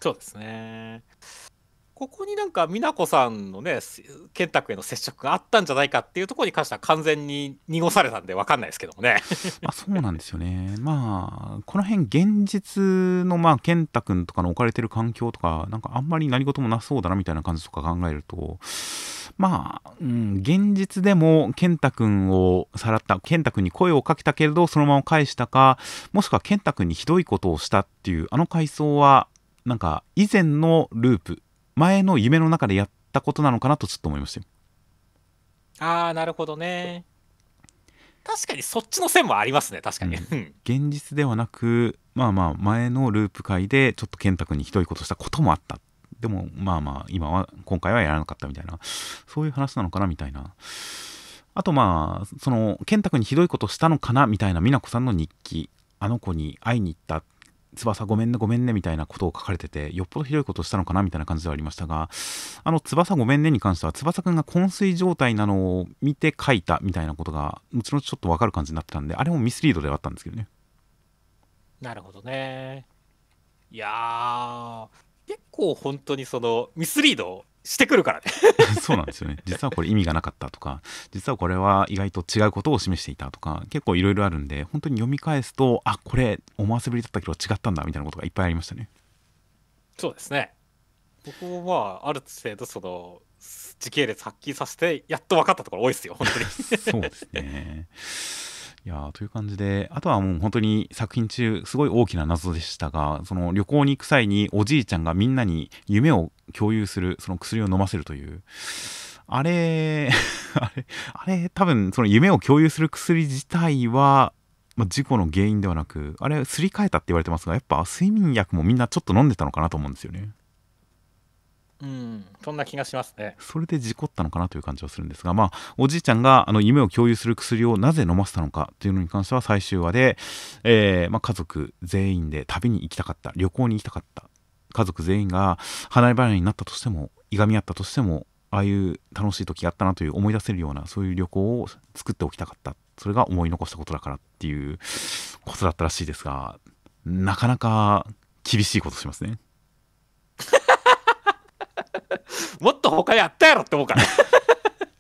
そうですね。ここになんか美奈子さんのね健太君への接触があったんじゃないかっていうところに関しては完全に濁されたんで分かんないですけどもね まあそうなんですよねまあこの辺現実のまあ健太君とかの置かれてる環境とかなんかあんまり何事もなそうだなみたいな感じとか考えるとまあ、うん、現実でも健太君をさらった健太君に声をかけたけれどそのまま返したかもしくは健太君にひどいことをしたっていうあの回想はなんか以前のループ前の夢の中でやったことなのかなとちょっと思いましたよ。ああなるほどね。確かにそっちの線もありますね確かに、うん、現実ではなくまあまあ前のループ界でちょっと健太君にひどいことしたこともあった。でもまあまあ今は今回はやらなかったみたいな。そういう話なのかなみたいな。あとまあその健太君にひどいことしたのかなみたいな美奈子さんの日記。あの子に会いに行った翼ごめんねごめんねみたいなことを書かれててよっぽどひどいことしたのかなみたいな感じではありましたがあの翼ごめんねに関しては翼くんが昏睡状態なのを見て書いたみたいなことが後々ちょっとわかる感じになってたんであれもミスリードではあったんですけどね。なるほどね。いや結構本当にそのミスリードしてくるからね。そうなんですよね。実はこれ意味がなかったとか実はこれは意外と違うことを示していたとか結構いろいろあるんで本当に読み返すとあこれ思わせぶりだったけど違ったんだみたいなことがいっぱいありましたね。そうですね。僕もまあある程度その時系列発揮させてやっと分かったところ多いですよ本当に。そうですね。いやという感じで、あとはもう本当に作品中、すごい大きな謎でしたが、その旅行に行く際におじいちゃんがみんなに夢を共有する、その薬を飲ませるという、あれ、あれ、あれ、多分その夢を共有する薬自体は、まあ、事故の原因ではなく、あれ、すり替えたって言われてますが、やっぱ睡眠薬もみんなちょっと飲んでたのかなと思うんですよね。うん、そんな気がしますね。それで事故ったのかなという感じはするんですが、まあ、おじいちゃんがあの夢を共有する薬をなぜ飲ませたのかというのに関しては最終話で、えー、まあ、家族全員で旅に行きたかった、旅行に行きたかった、家族全員が離れ離れになったとしても、いがみ合ったとしても、ああいう楽しい時があったなという思い出せるような、そういう旅行を作っておきたかった。それが思い残したことだからっていうことだったらしいですが、なかなか厳しいことしますね。もっと他やったやろって思うから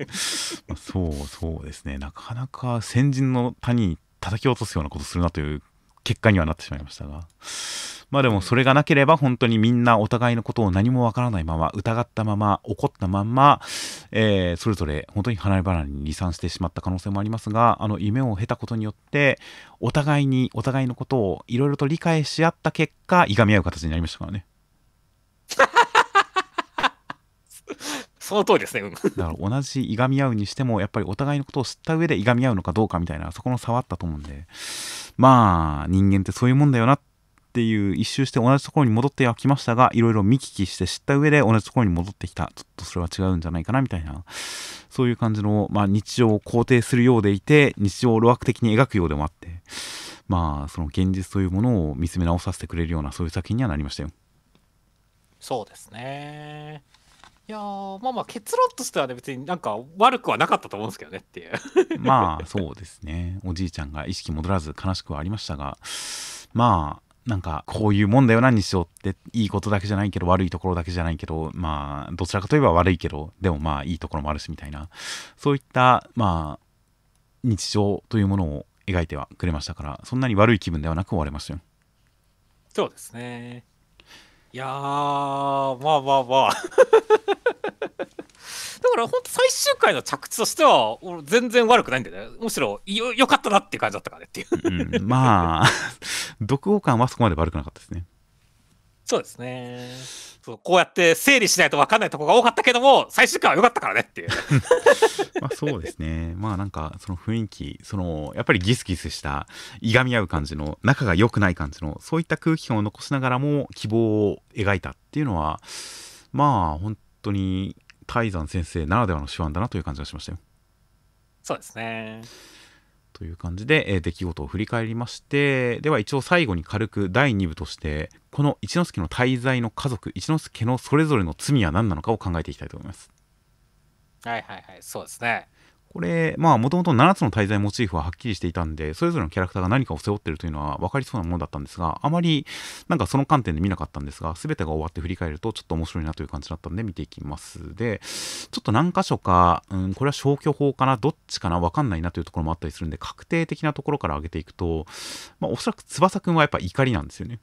そうそうですねなかなか先人の谷に叩き落とすようなことするなという結果にはなってしまいましたがまあでもそれがなければ本当にみんなお互いのことを何もわからないまま疑ったまま怒ったまま、えー、それぞれ本当に離れ離れに離散してしまった可能性もありますがあの夢を経たことによってお互いにお互いのことをいろいろと理解し合った結果いがみ合う形になりましたからね その通りですね。うん。だから同じいがみ合うにしてもやっぱりお互いのことを知った上でいがみ合うのかどうかみたいなそこの差はあったと思うんでまあ人間ってそういうもんだよなっていう一周して同じところに戻ってはきましたがいろいろ見聞きして知った上で同じところに戻ってきたちょっとそれは違うんじゃないかなみたいなそういう感じの、まあ、日常を肯定するようでいて日常を路悪的に描くようでもあってまあその現実というものを見つめ直させてくれるようなそういう作品にはなりましたよ。そうですね。いやーまあまあ結論としてはね別になんか悪くはなかったと思うんですけどねっていう。まあそうですねおじいちゃんが意識戻らず悲しくはありましたがまあなんかこういうもんだよな日常っていいことだけじゃないけど悪いところだけじゃないけどまあどちらかといえば悪いけどでもまあいいところもあるしみたいなそういったまあ日常というものを描いてはくれましたからそんなに悪い気分ではなく終われましたよそうですね。いやーまあまあまあ。だから本当最終回の着地としては俺全然悪くないんだよね。むしろよよかったなっていう感じだったからねっていう。うん、まあ読後感はそこまで悪くなかったですねそうですね。そうこうやって整理しないと分かんないところが多かったけども最終回は良かったからねっていう。まあそうですね。まあなんかその雰囲気、そのやっぱりギスギスした、いがみ合う感じの、仲が良くない感じの、そういった空気感を残しながらも希望を描いたっていうのは、まあ本当に泰山先生ならではの手腕だなという感じがしましたよ。そうですね。という感じで、えー出来事を振り返りましてでは一応最後に軽く第2部としてこの一之輔の滞在の家族一之輔のそれぞれの罪は何なのかを考えていきたいと思います。はいはいはいそうですね。これまあもともと7つの滞在モチーフははっきりしていたんでそれぞれのキャラクターが何かを背負ってるというのは分かりそうなものだったんですがあまりなんかその観点で見なかったんですが全てが終わって振り返るとちょっと面白いなという感じだったんで見ていきます。でちょっと何箇所か、うん、これは消去法かなどっちかな分かんないなというところもあったりするんで確定的なところから上げていくと、まあ、おそらく翼くんはやっぱ怒りなんですよね。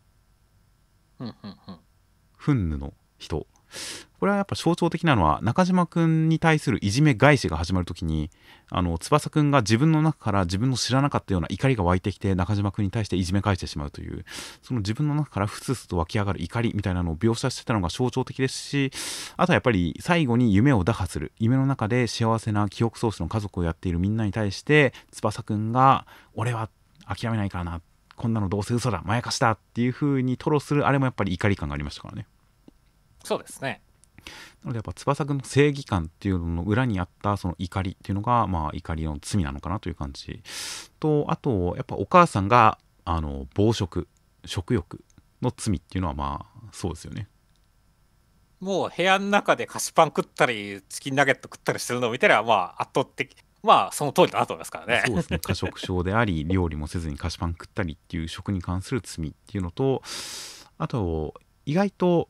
うんうんうん。の人これはやっぱ象徴的なのは中島くんに対するいじめ返しが始まるときにあの翼くんが自分の中から自分の知らなかったような怒りが湧いてきて中島くんに対していじめ返してしまうというその自分の中からふつふつと湧き上がる怒りみたいなのを描写してたのが象徴的ですしあとはやっぱり最後に夢を打破する。夢の中で幸せな記憶喪失の家族をやっているみんなに対して翼くんが俺は諦めないからな。こんなのどうせ嘘だ。まやかしだっていう風に吐露するあれもやっぱり怒り感がありましたからね。そうですね。なのでやっぱ翼くんの正義感っていうのの裏にあったその怒りっていうのがまあ怒りの罪なのかなという感じとあとやっぱお母さんがあの暴食食欲の罪っていうのはまあそうですよねもう部屋の中で菓子パン食ったりチキンナゲット食ったりしてるのを見たらまあ圧倒的まあその通りだなと思いますからね。そうですね過食症であり 料理もせずに菓子パン食ったりっていう食に関する罪っていうのとあと意外と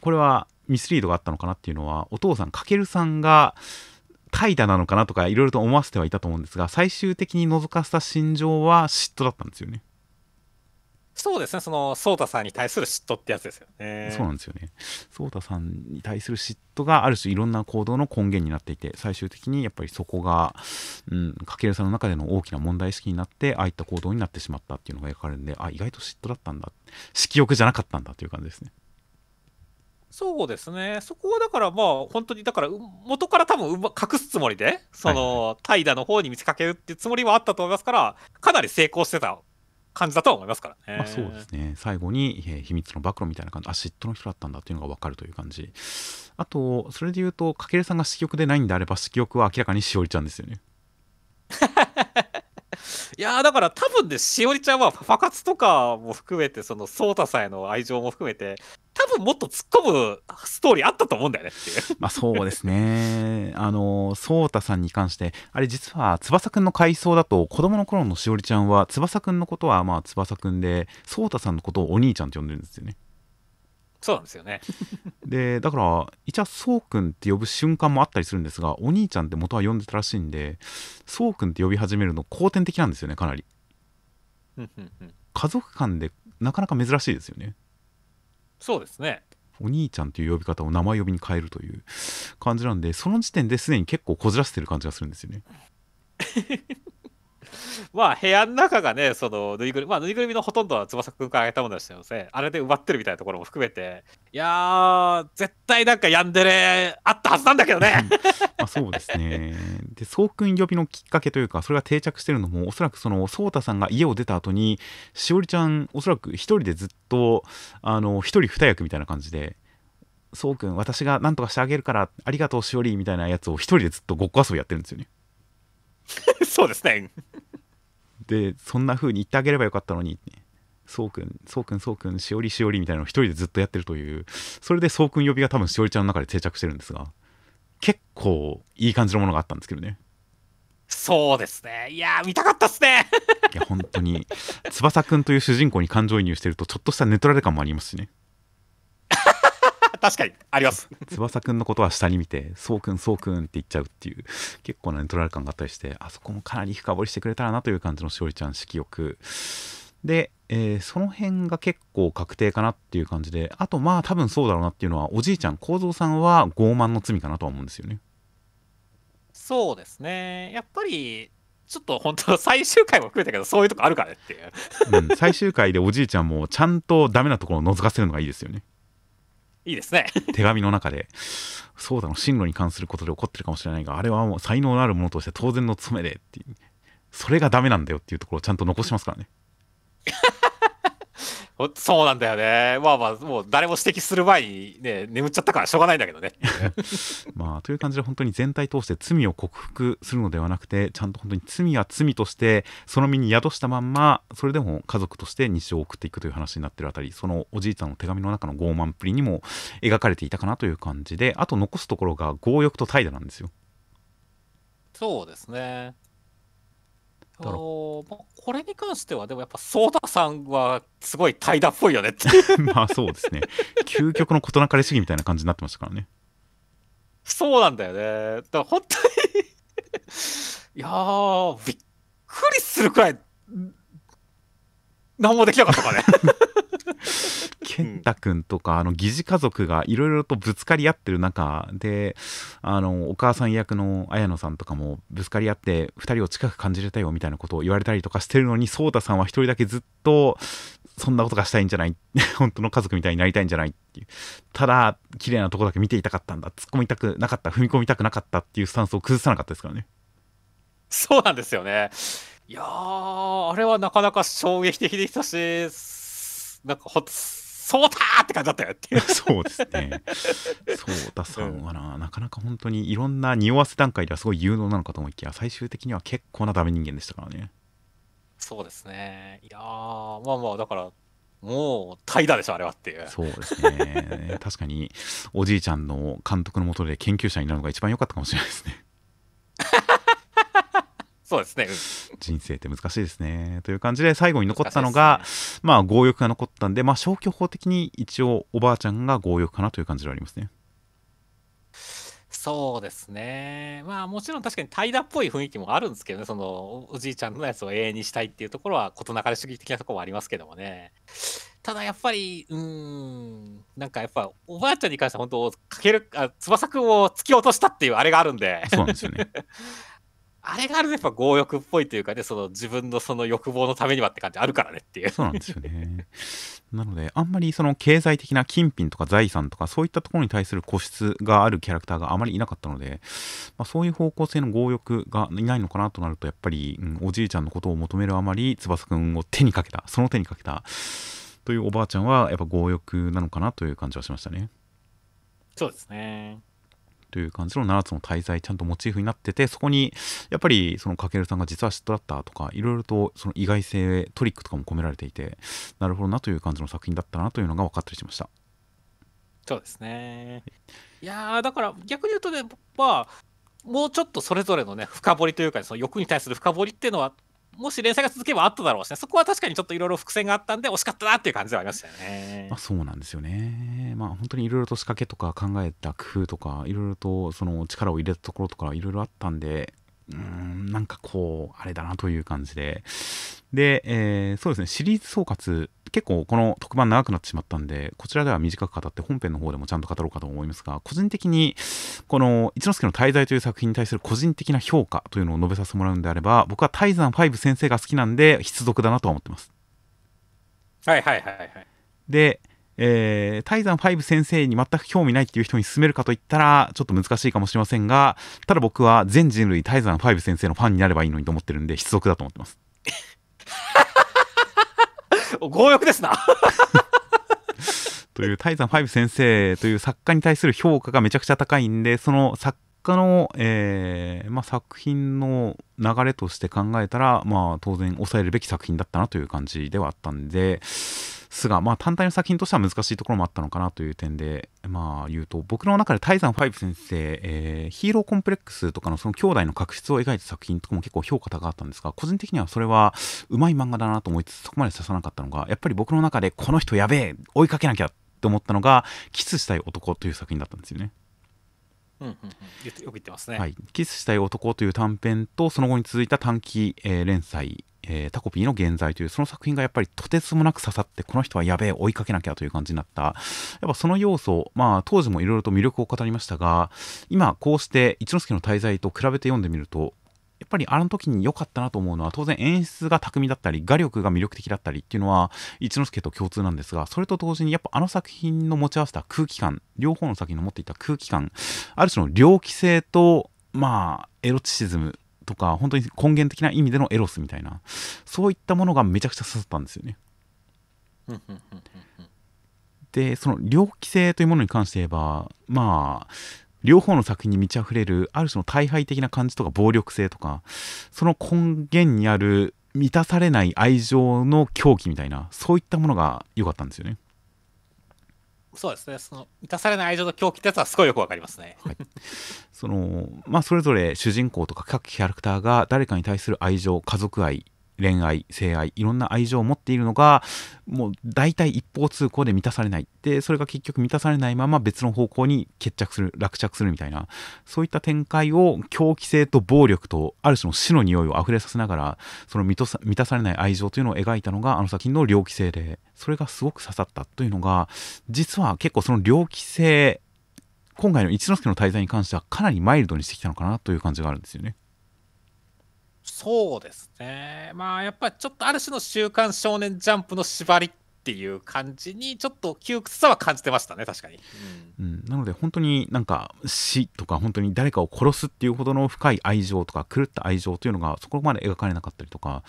これはミスリードがあったのかなっていうのはお父さんかけるさんが怠惰なのかなとかいろいろと思わせてはいたと思うんですが最終的に覗かせた心情は嫉妬だったんですよね、そうですね。その颯太さんに対する嫉妬ってやつですよね。そうなんですよね。颯太さんに対する嫉妬がある種いろんな行動の根源になっていて最終的にやっぱりそこがうんかけるさんの中での大きな問題意識になってああいった行動になってしまったっていうのが描かれるんであ意外と嫉妬だったんだ。色欲じゃなかったんだという感じですねそうですね。そこはだからまあ本当にだからう元から多分隠すつもりでその怠惰の方に見せかけるっていうつもりはあったと思いますからかなり成功してた感じだとは思いますからね。まあ、そうですね。最後に、えー秘密の暴露みたいな感じあ嫉妬の人だったんだっていうのが分かるという感じ。あとそれで言うとかけるさんが色欲でないんであれば色欲は明らかにしおりちゃんですよね いやだから多分ねしおりちゃんはパパ活とかも含めてその颯太さんへの愛情も含めて多分もっと突っ込むストーリーあったと思うんだよねっていう。まあそうですね。あの、ソータさんに関して、あれ実は翼くんの回想だと、子供の頃のしおりちゃんは、翼くんのことはまあ翼くんで、ソータさんのことをお兄ちゃんって呼んでるんですよね。そうなんですよね。で、だから、一応、そうくんって呼ぶ瞬間もあったりするんですが、お兄ちゃんって元は呼んでたらしいんで、そうくんって呼び始めるの後天的なんですよね、かなり。家族間でなかなか珍しいですよね。そうですね。お兄ちゃんっていう呼び方を名前呼びに変えるという感じなんで、その時点ですでに結構こじらせてる感じがするんですよね。まあ部屋の中がね、そのぬいぐるみ、まあぬいぐるみのほとんどは翼くんからあげたものでしたよね。あれで奪ってるみたいなところも含めて、いやー、絶対なんかヤンデレあったはずなんだけどね。まあそうですね。で、そうくん呼びのきっかけというか、それが定着してるのも、おそらくその、そうたさんが家を出た後に、しおりちゃん、おそらく一人でずっと、あの、一人二役みたいな感じで、そうくん、私が何とかしてあげるから、ありがとうしおりみたいなやつを一人でずっとごっこ遊びやってるんですよね。そうですね。で、そんな風に言ってあげればよかったのに、そうくん、そうくん、そうくん、しおりしおりみたいなのを一人でずっとやってるという、それでそうくん呼びが多分しおりちゃんの中で定着してるんですが、結構いい感じのものがあったんですけどね。そうですね。いやー、見たかったっすね。いや、本当に、翼くんという主人公に感情移入してると、ちょっとしたネトラレ感もありますしね。確かに、あります。翼くんのことは下に見て、そうくん、そうくんって言っちゃうっていう、結構なネトラレ感があったりして、あそこもかなり深掘りしてくれたらなという感じのしおりちゃん色欲。で、えーその辺が結構確定かなっていう感じで、あとまあ多分そうだろうなっていうのは、おじいちゃん、幸三さんは傲慢の罪かなとは思うんですよね。そうですね。やっぱり、ちょっと本当最終回も含めたけど、そういうとこあるからねっていう。うん、最終回でおじいちゃんもちゃんとダメなところを覗かせるのがいいですよね。いいですね。手紙の中で、そうだの、進路に関することで起こってるかもしれないが、あれはもう才能のあるものとして当然の務めでっていう、それがダメなんだよっていうところをちゃんと残しますからね。ほそうなんだよね。まあまあ、もう誰も指摘する前にね、眠っちゃったからしょうがないんだけどね。まあ、という感じで本当に全体通して罪を克服するのではなくて、ちゃんと本当に罪は罪として、その身に宿したまんま、それでも家族として日常を送っていくという話になってるあたり、そのおじいちゃんの手紙の中の傲慢っぷりにも描かれていたかなという感じで、あと残すところが強欲と怠惰なんですよ。そうですね。あだろのまあこれに関しては、でもやっぱ、ソータさんはすごい怠惰っぽいよねって。まあそうですね。究極の事なかれ主義みたいな感じになってましたからね。そうなんだよね。だから本当にいやー、びっくりするくらい、ん何もできなかったかね。健太くんとか、あの疑似家族がいろいろとぶつかり合ってる中であのお母さん役の綾野さんとかもぶつかり合って2人を近く感じれたよみたいなことを言われたりとかしてるのに颯太さんは一人だけずっとそんなことがしたいんじゃない。本当の家族みたいになりたいんじゃないっていう。ただ綺麗なとこだけ見ていたかったんだ。突っ込みたくなかった。踏み込みたくなかったっていうスタンスを崩さなかったですからね。そうなんですよね。いやー、あれはなかなか衝撃的でしたし、すなんかほそうたーって感じだったよっていう。そうですね。そう太さんはな、なかなか本当にいろんな匂わせ段階ではすごい有能なのかと思いきや、最終的には結構なダメ人間でしたからね。そうですね。いやー、まあまあ、だから、もう、怠惰でしょ、あれはっていう。そうですね。確かに、おじいちゃんの監督のもとで研究者になるのが一番良かったかもしれないですね。そうですね。うん人生って難しいですね。という感じで、最後に残ったのが、まあ、強欲が残ったんで、まあ、消去法的に一応、おばあちゃんが強欲かなという感じではありますね。そうですね。まあもちろん確かに怠惰っぽい雰囲気もあるんですけどね、そのおおじいちゃんのやつを永遠にしたいっていうところは事なかれ主義的なところもありますけどもね。ただやっぱり、うーん、なんかやっぱおばあちゃんに関しては本当、かける、あ翼くんを突き落としたっていうあれがあるんで、そうなんですよね。あれがあるとやっぱ強欲っぽいというかね、その自分のその欲望のためにはって感じあるからねっていう。そうなんですよね。なので、あんまりその経済的な金品とか財産とか、そういったところに対する固執があるキャラクターがあまりいなかったので、まあ、そういう方向性の強欲がいないのかなとなると、やっぱり、うんおじいちゃんのことを求めるあまり、翼くんを手にかけた、その手にかけた、というおばあちゃんは、やっぱ強欲なのかなという感じはしましたね。そうですね。という感じの7つの大罪ちゃんとモチーフになっててそこにやっぱりそのかけるさんが実は嫉妬だったとかいろいろとその意外性トリックとかも込められていてなるほどなという感じの作品だったなというのが分かったりしましたそうですね。いやーだから逆に言うとね、まあ、もうちょっとそれぞれのね、深掘りというか、その欲に対する深掘りっていうのは、もし連載が続けばあっただろうしね、そこは確かにちょっといろいろ伏線があったんで、惜しかったなっていう感じではありましたよね。まあ、。そうなんですよね。まあ本当にいろいろと仕掛けとか考えた工夫とかいろいろとその力を入れたところとかいろいろあったんでうんなんかこうあれだなという感じで。で、えーそうですね。シリーズ総括結構この特番長くなってしまったんでこちらでは短く語って本編の方でもちゃんと語ろうかと思いますが個人的にこの一之輔の滞在という作品に対する個人的な評価というのを述べさせてもらうんであれば僕は泰山5先生が好きなんで必読だなとは思ってます。はいはいはいはいでえー、泰山5先生に全く興味ないっていう人に勧めるかといったらちょっと難しいかもしれませんがただ僕は全人類泰山5先生のファンになればいいのにと思ってるんで必読だと思ってます 強欲ですな。という泰山5先生という作家に対する評価がめちゃくちゃ高いんでその作家の、えーまあ、作品の流れとして考えたら、まあ、当然抑えるべき作品だったなという感じではあったんですが、まあ、単体の作品としては難しいところもあったのかなという点で、まあ、言うと僕の中で泰山5先生、えー、ヒーローコンプレックスとかのその兄弟の確執を描いた作品とかも結構評価高かったんですが個人的にはそれはうまい漫画だなと思いつつそこまで刺さなかったのがやっぱり僕の中でこの人やべえ追いかけなきゃって思ったのが「キスしたい男」という作品だったんですよね。うんうんうん、よく言ってますね、はい、キスしたい男という短編とその後に続いた短期、えー、連載、えー、タコピーの現在というその作品がやっぱりとてつもなく刺さってこの人はやべえ追いかけなきゃという感じになった。やっぱその要素まあ当時もいろいろと魅力を語りましたが今こうして一之輔の滞在と比べて読んでみるとやっぱりあの時に良かったなと思うのは当然演出が巧みだったり画力が魅力的だったりっていうのは一之輔と共通なんですがそれと同時にやっぱあの作品の持ち合わせた空気感両方の作品の持っていた空気感ある種の猟奇性とまあエロチシズムとか本当に根源的な意味でのエロスみたいなそういったものがめちゃくちゃ刺さったんですよね。でその猟奇性というものに関して言えばまあ両方の作品に満ち溢れるある種の大敗的な感じとか暴力性とかその根源にある満たされない愛情の狂気みたいなそういったものが良かったんですよね。そうですねその満たされない愛情と狂気ってやつはすごいよくわかりますね。はい、そのまあそれぞれ主人公とか各キャラクターが誰かに対する愛情家族愛恋愛性愛いろんな愛情を持っているのがもう大体一方通行で満たされないでそれが結局満たされないまま別の方向に決着する落着するみたいなそういった展開を狂気性と暴力とある種の死の匂いを溢れさせながらその満たされない愛情というのを描いたのがあの作品の猟奇性でそれがすごく刺さったというのが実は結構その猟奇性今回の一之輔の滞在に関してはかなりマイルドにしてきたのかなという感じがあるんですよね。そうですね。まあやっぱりちょっとある種の「週刊少年ジャンプ」の縛りっていう感じにちょっと窮屈さは感じてましたね確かに、うん、うん、なので本当になんか死とか本当に誰かを殺すっていうほどの深い愛情とか狂った愛情というのがそこまで描かれなかったりとか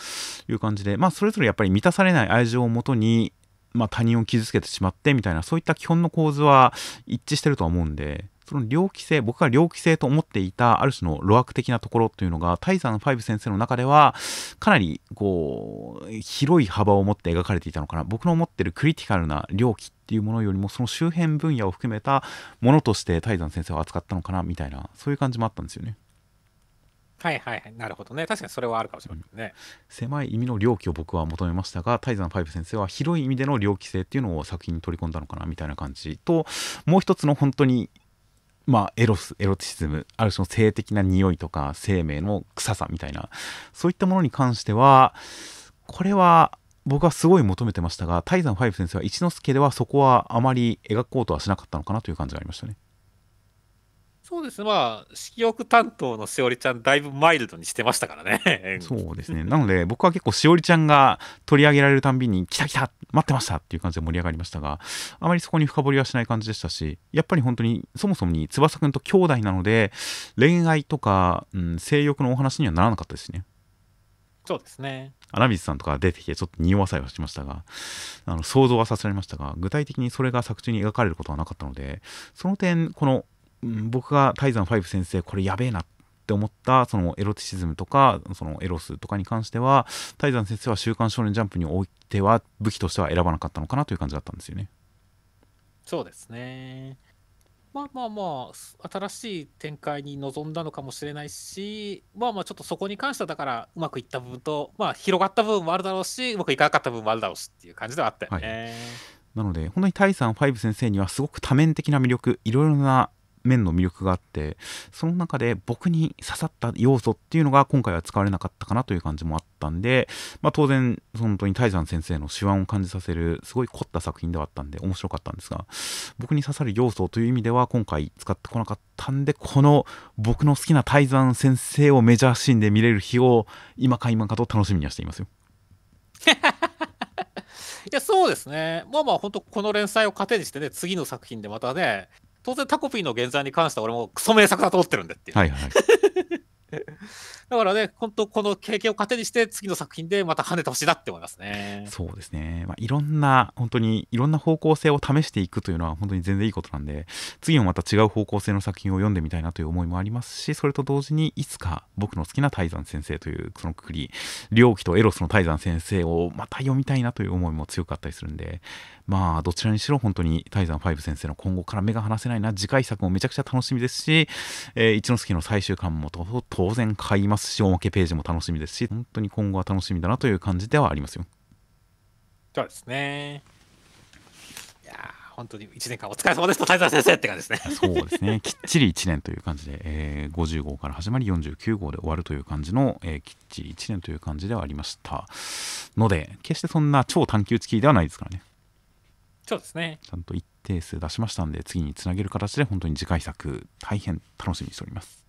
いう感じでまあそれぞれやっぱり満たされない愛情をもとにまあ、他人を傷つけてしまってみたいなそういった基本の構図は一致してるとは思うんでその猟奇性僕が猟奇性と思っていたある種の路悪的なところというのが泰山ファイブ先生の中ではかなりこう広い幅を持って描かれていたのかな僕の思ってるクリティカルな猟奇っていうものよりもその周辺分野を含めたものとして泰山先生は扱ったのかなみたいなそういう感じもあったんですよね。はいはいはい、なるほどね。確かにそれはあるかもしれないね。うん、狭い意味の猟奇を僕は求めましたが、泰山ファイブ先生は広い意味での猟奇性っていうのを作品に取り込んだのかなみたいな感じと、もう一つの本当にまあ、エロスエロティシズムある種の性的な匂いとか生命の臭さみたいなそういったものに関してはこれは僕はすごい求めてましたが泰山ファイブ先生は一之輔ではそこはあまり描こうとはしなかったのかなという感じがありましたね。そうですね、まあ、色欲担当のしおりちゃん、だいぶマイルドにしてましたからね。そうですね、なので、僕は結構、しおりちゃんが取り上げられるたんびに、来た来た、待ってましたっていう感じで盛り上がりましたが、あまりそこに深掘りはしない感じでしたし、やっぱり本当に、そもそもに翼くんと兄弟なので、恋愛とか、うん、性欲のお話にはならなかったですね。そうですね。穴水さんとか出てきてちょっと匂わさえはしましたがあの想像はさせられましたが具体的にそれが作中に描かれることはなかったのでその点この僕が泰山5先生これやべえなって思ったそのエロティシズムとかそのエロスとかに関しては泰山先生は「週刊少年ジャンプ」においては武器としては選ばなかったのかなという感じだったんですよね。そうですね。まあまあまあ新しい展開に臨んだのかもしれないしまあまあちょっとそこに関してはだからうまくいった部分とまあ広がった部分もあるだろうしうまくいかなかった部分もあるだろうしっていう感じではあったよね。はい、なので本当にタイさん5先生にはすごく多面的な魅力いろいろな面の魅力があってその中で僕に刺さった要素っていうのが今回は使われなかったかなという感じもあったんで、まあ、当然本当に泰山先生の手腕を感じさせるすごい凝った作品ではあったんで面白かったんですが僕に刺さる要素という意味では今回使ってこなかったんでこの僕の好きな泰山先生をメジャーシーンで見れる日を今か今かと楽しみにはしていますよ。いや、そうですね。まあまあ、本当この連載を糧にしてね、次の作品でまたね、当然タコピーの現在に関しては俺もクソ名作だと思ってるんでっていう。はいはい。だからね、本当この経験を糧にして次の作品でまた跳ねてほしいなって思いますね。そうですね。まあ、いろんな、本当にいろんな方向性を試していくというのは本当に全然いいことなんで、次もまた違う方向性の作品を読んでみたいなという思いもありますし、それと同時にいつか僕の好きな泰山先生というそのくくり、良気とエロスの泰山先生をまた読みたいなという思いも強かったりするんで、まあ、どちらにしろ本当に泰山5先生の今後から目が離せないな、次回作もめちゃくちゃ楽しみですし、えー、一之輔の最終巻も当然買いますし、おまけページも楽しみですし、本当に今後は楽しみだなという感じではありますよ。そうですね。いや本当に1年間お疲れ様ですと、泰山先生って感じですね。そうですね。きっちり1年という感じで、えー、50号から始まり49号で終わるという感じの、えー、きっちり1年という感じではありました。ので、決してそんな超短期打ち切りではないですからね。そうですね。ちゃんと一定数出しましたんで、次につなげる形で本当に次回作、大変楽しみにしております。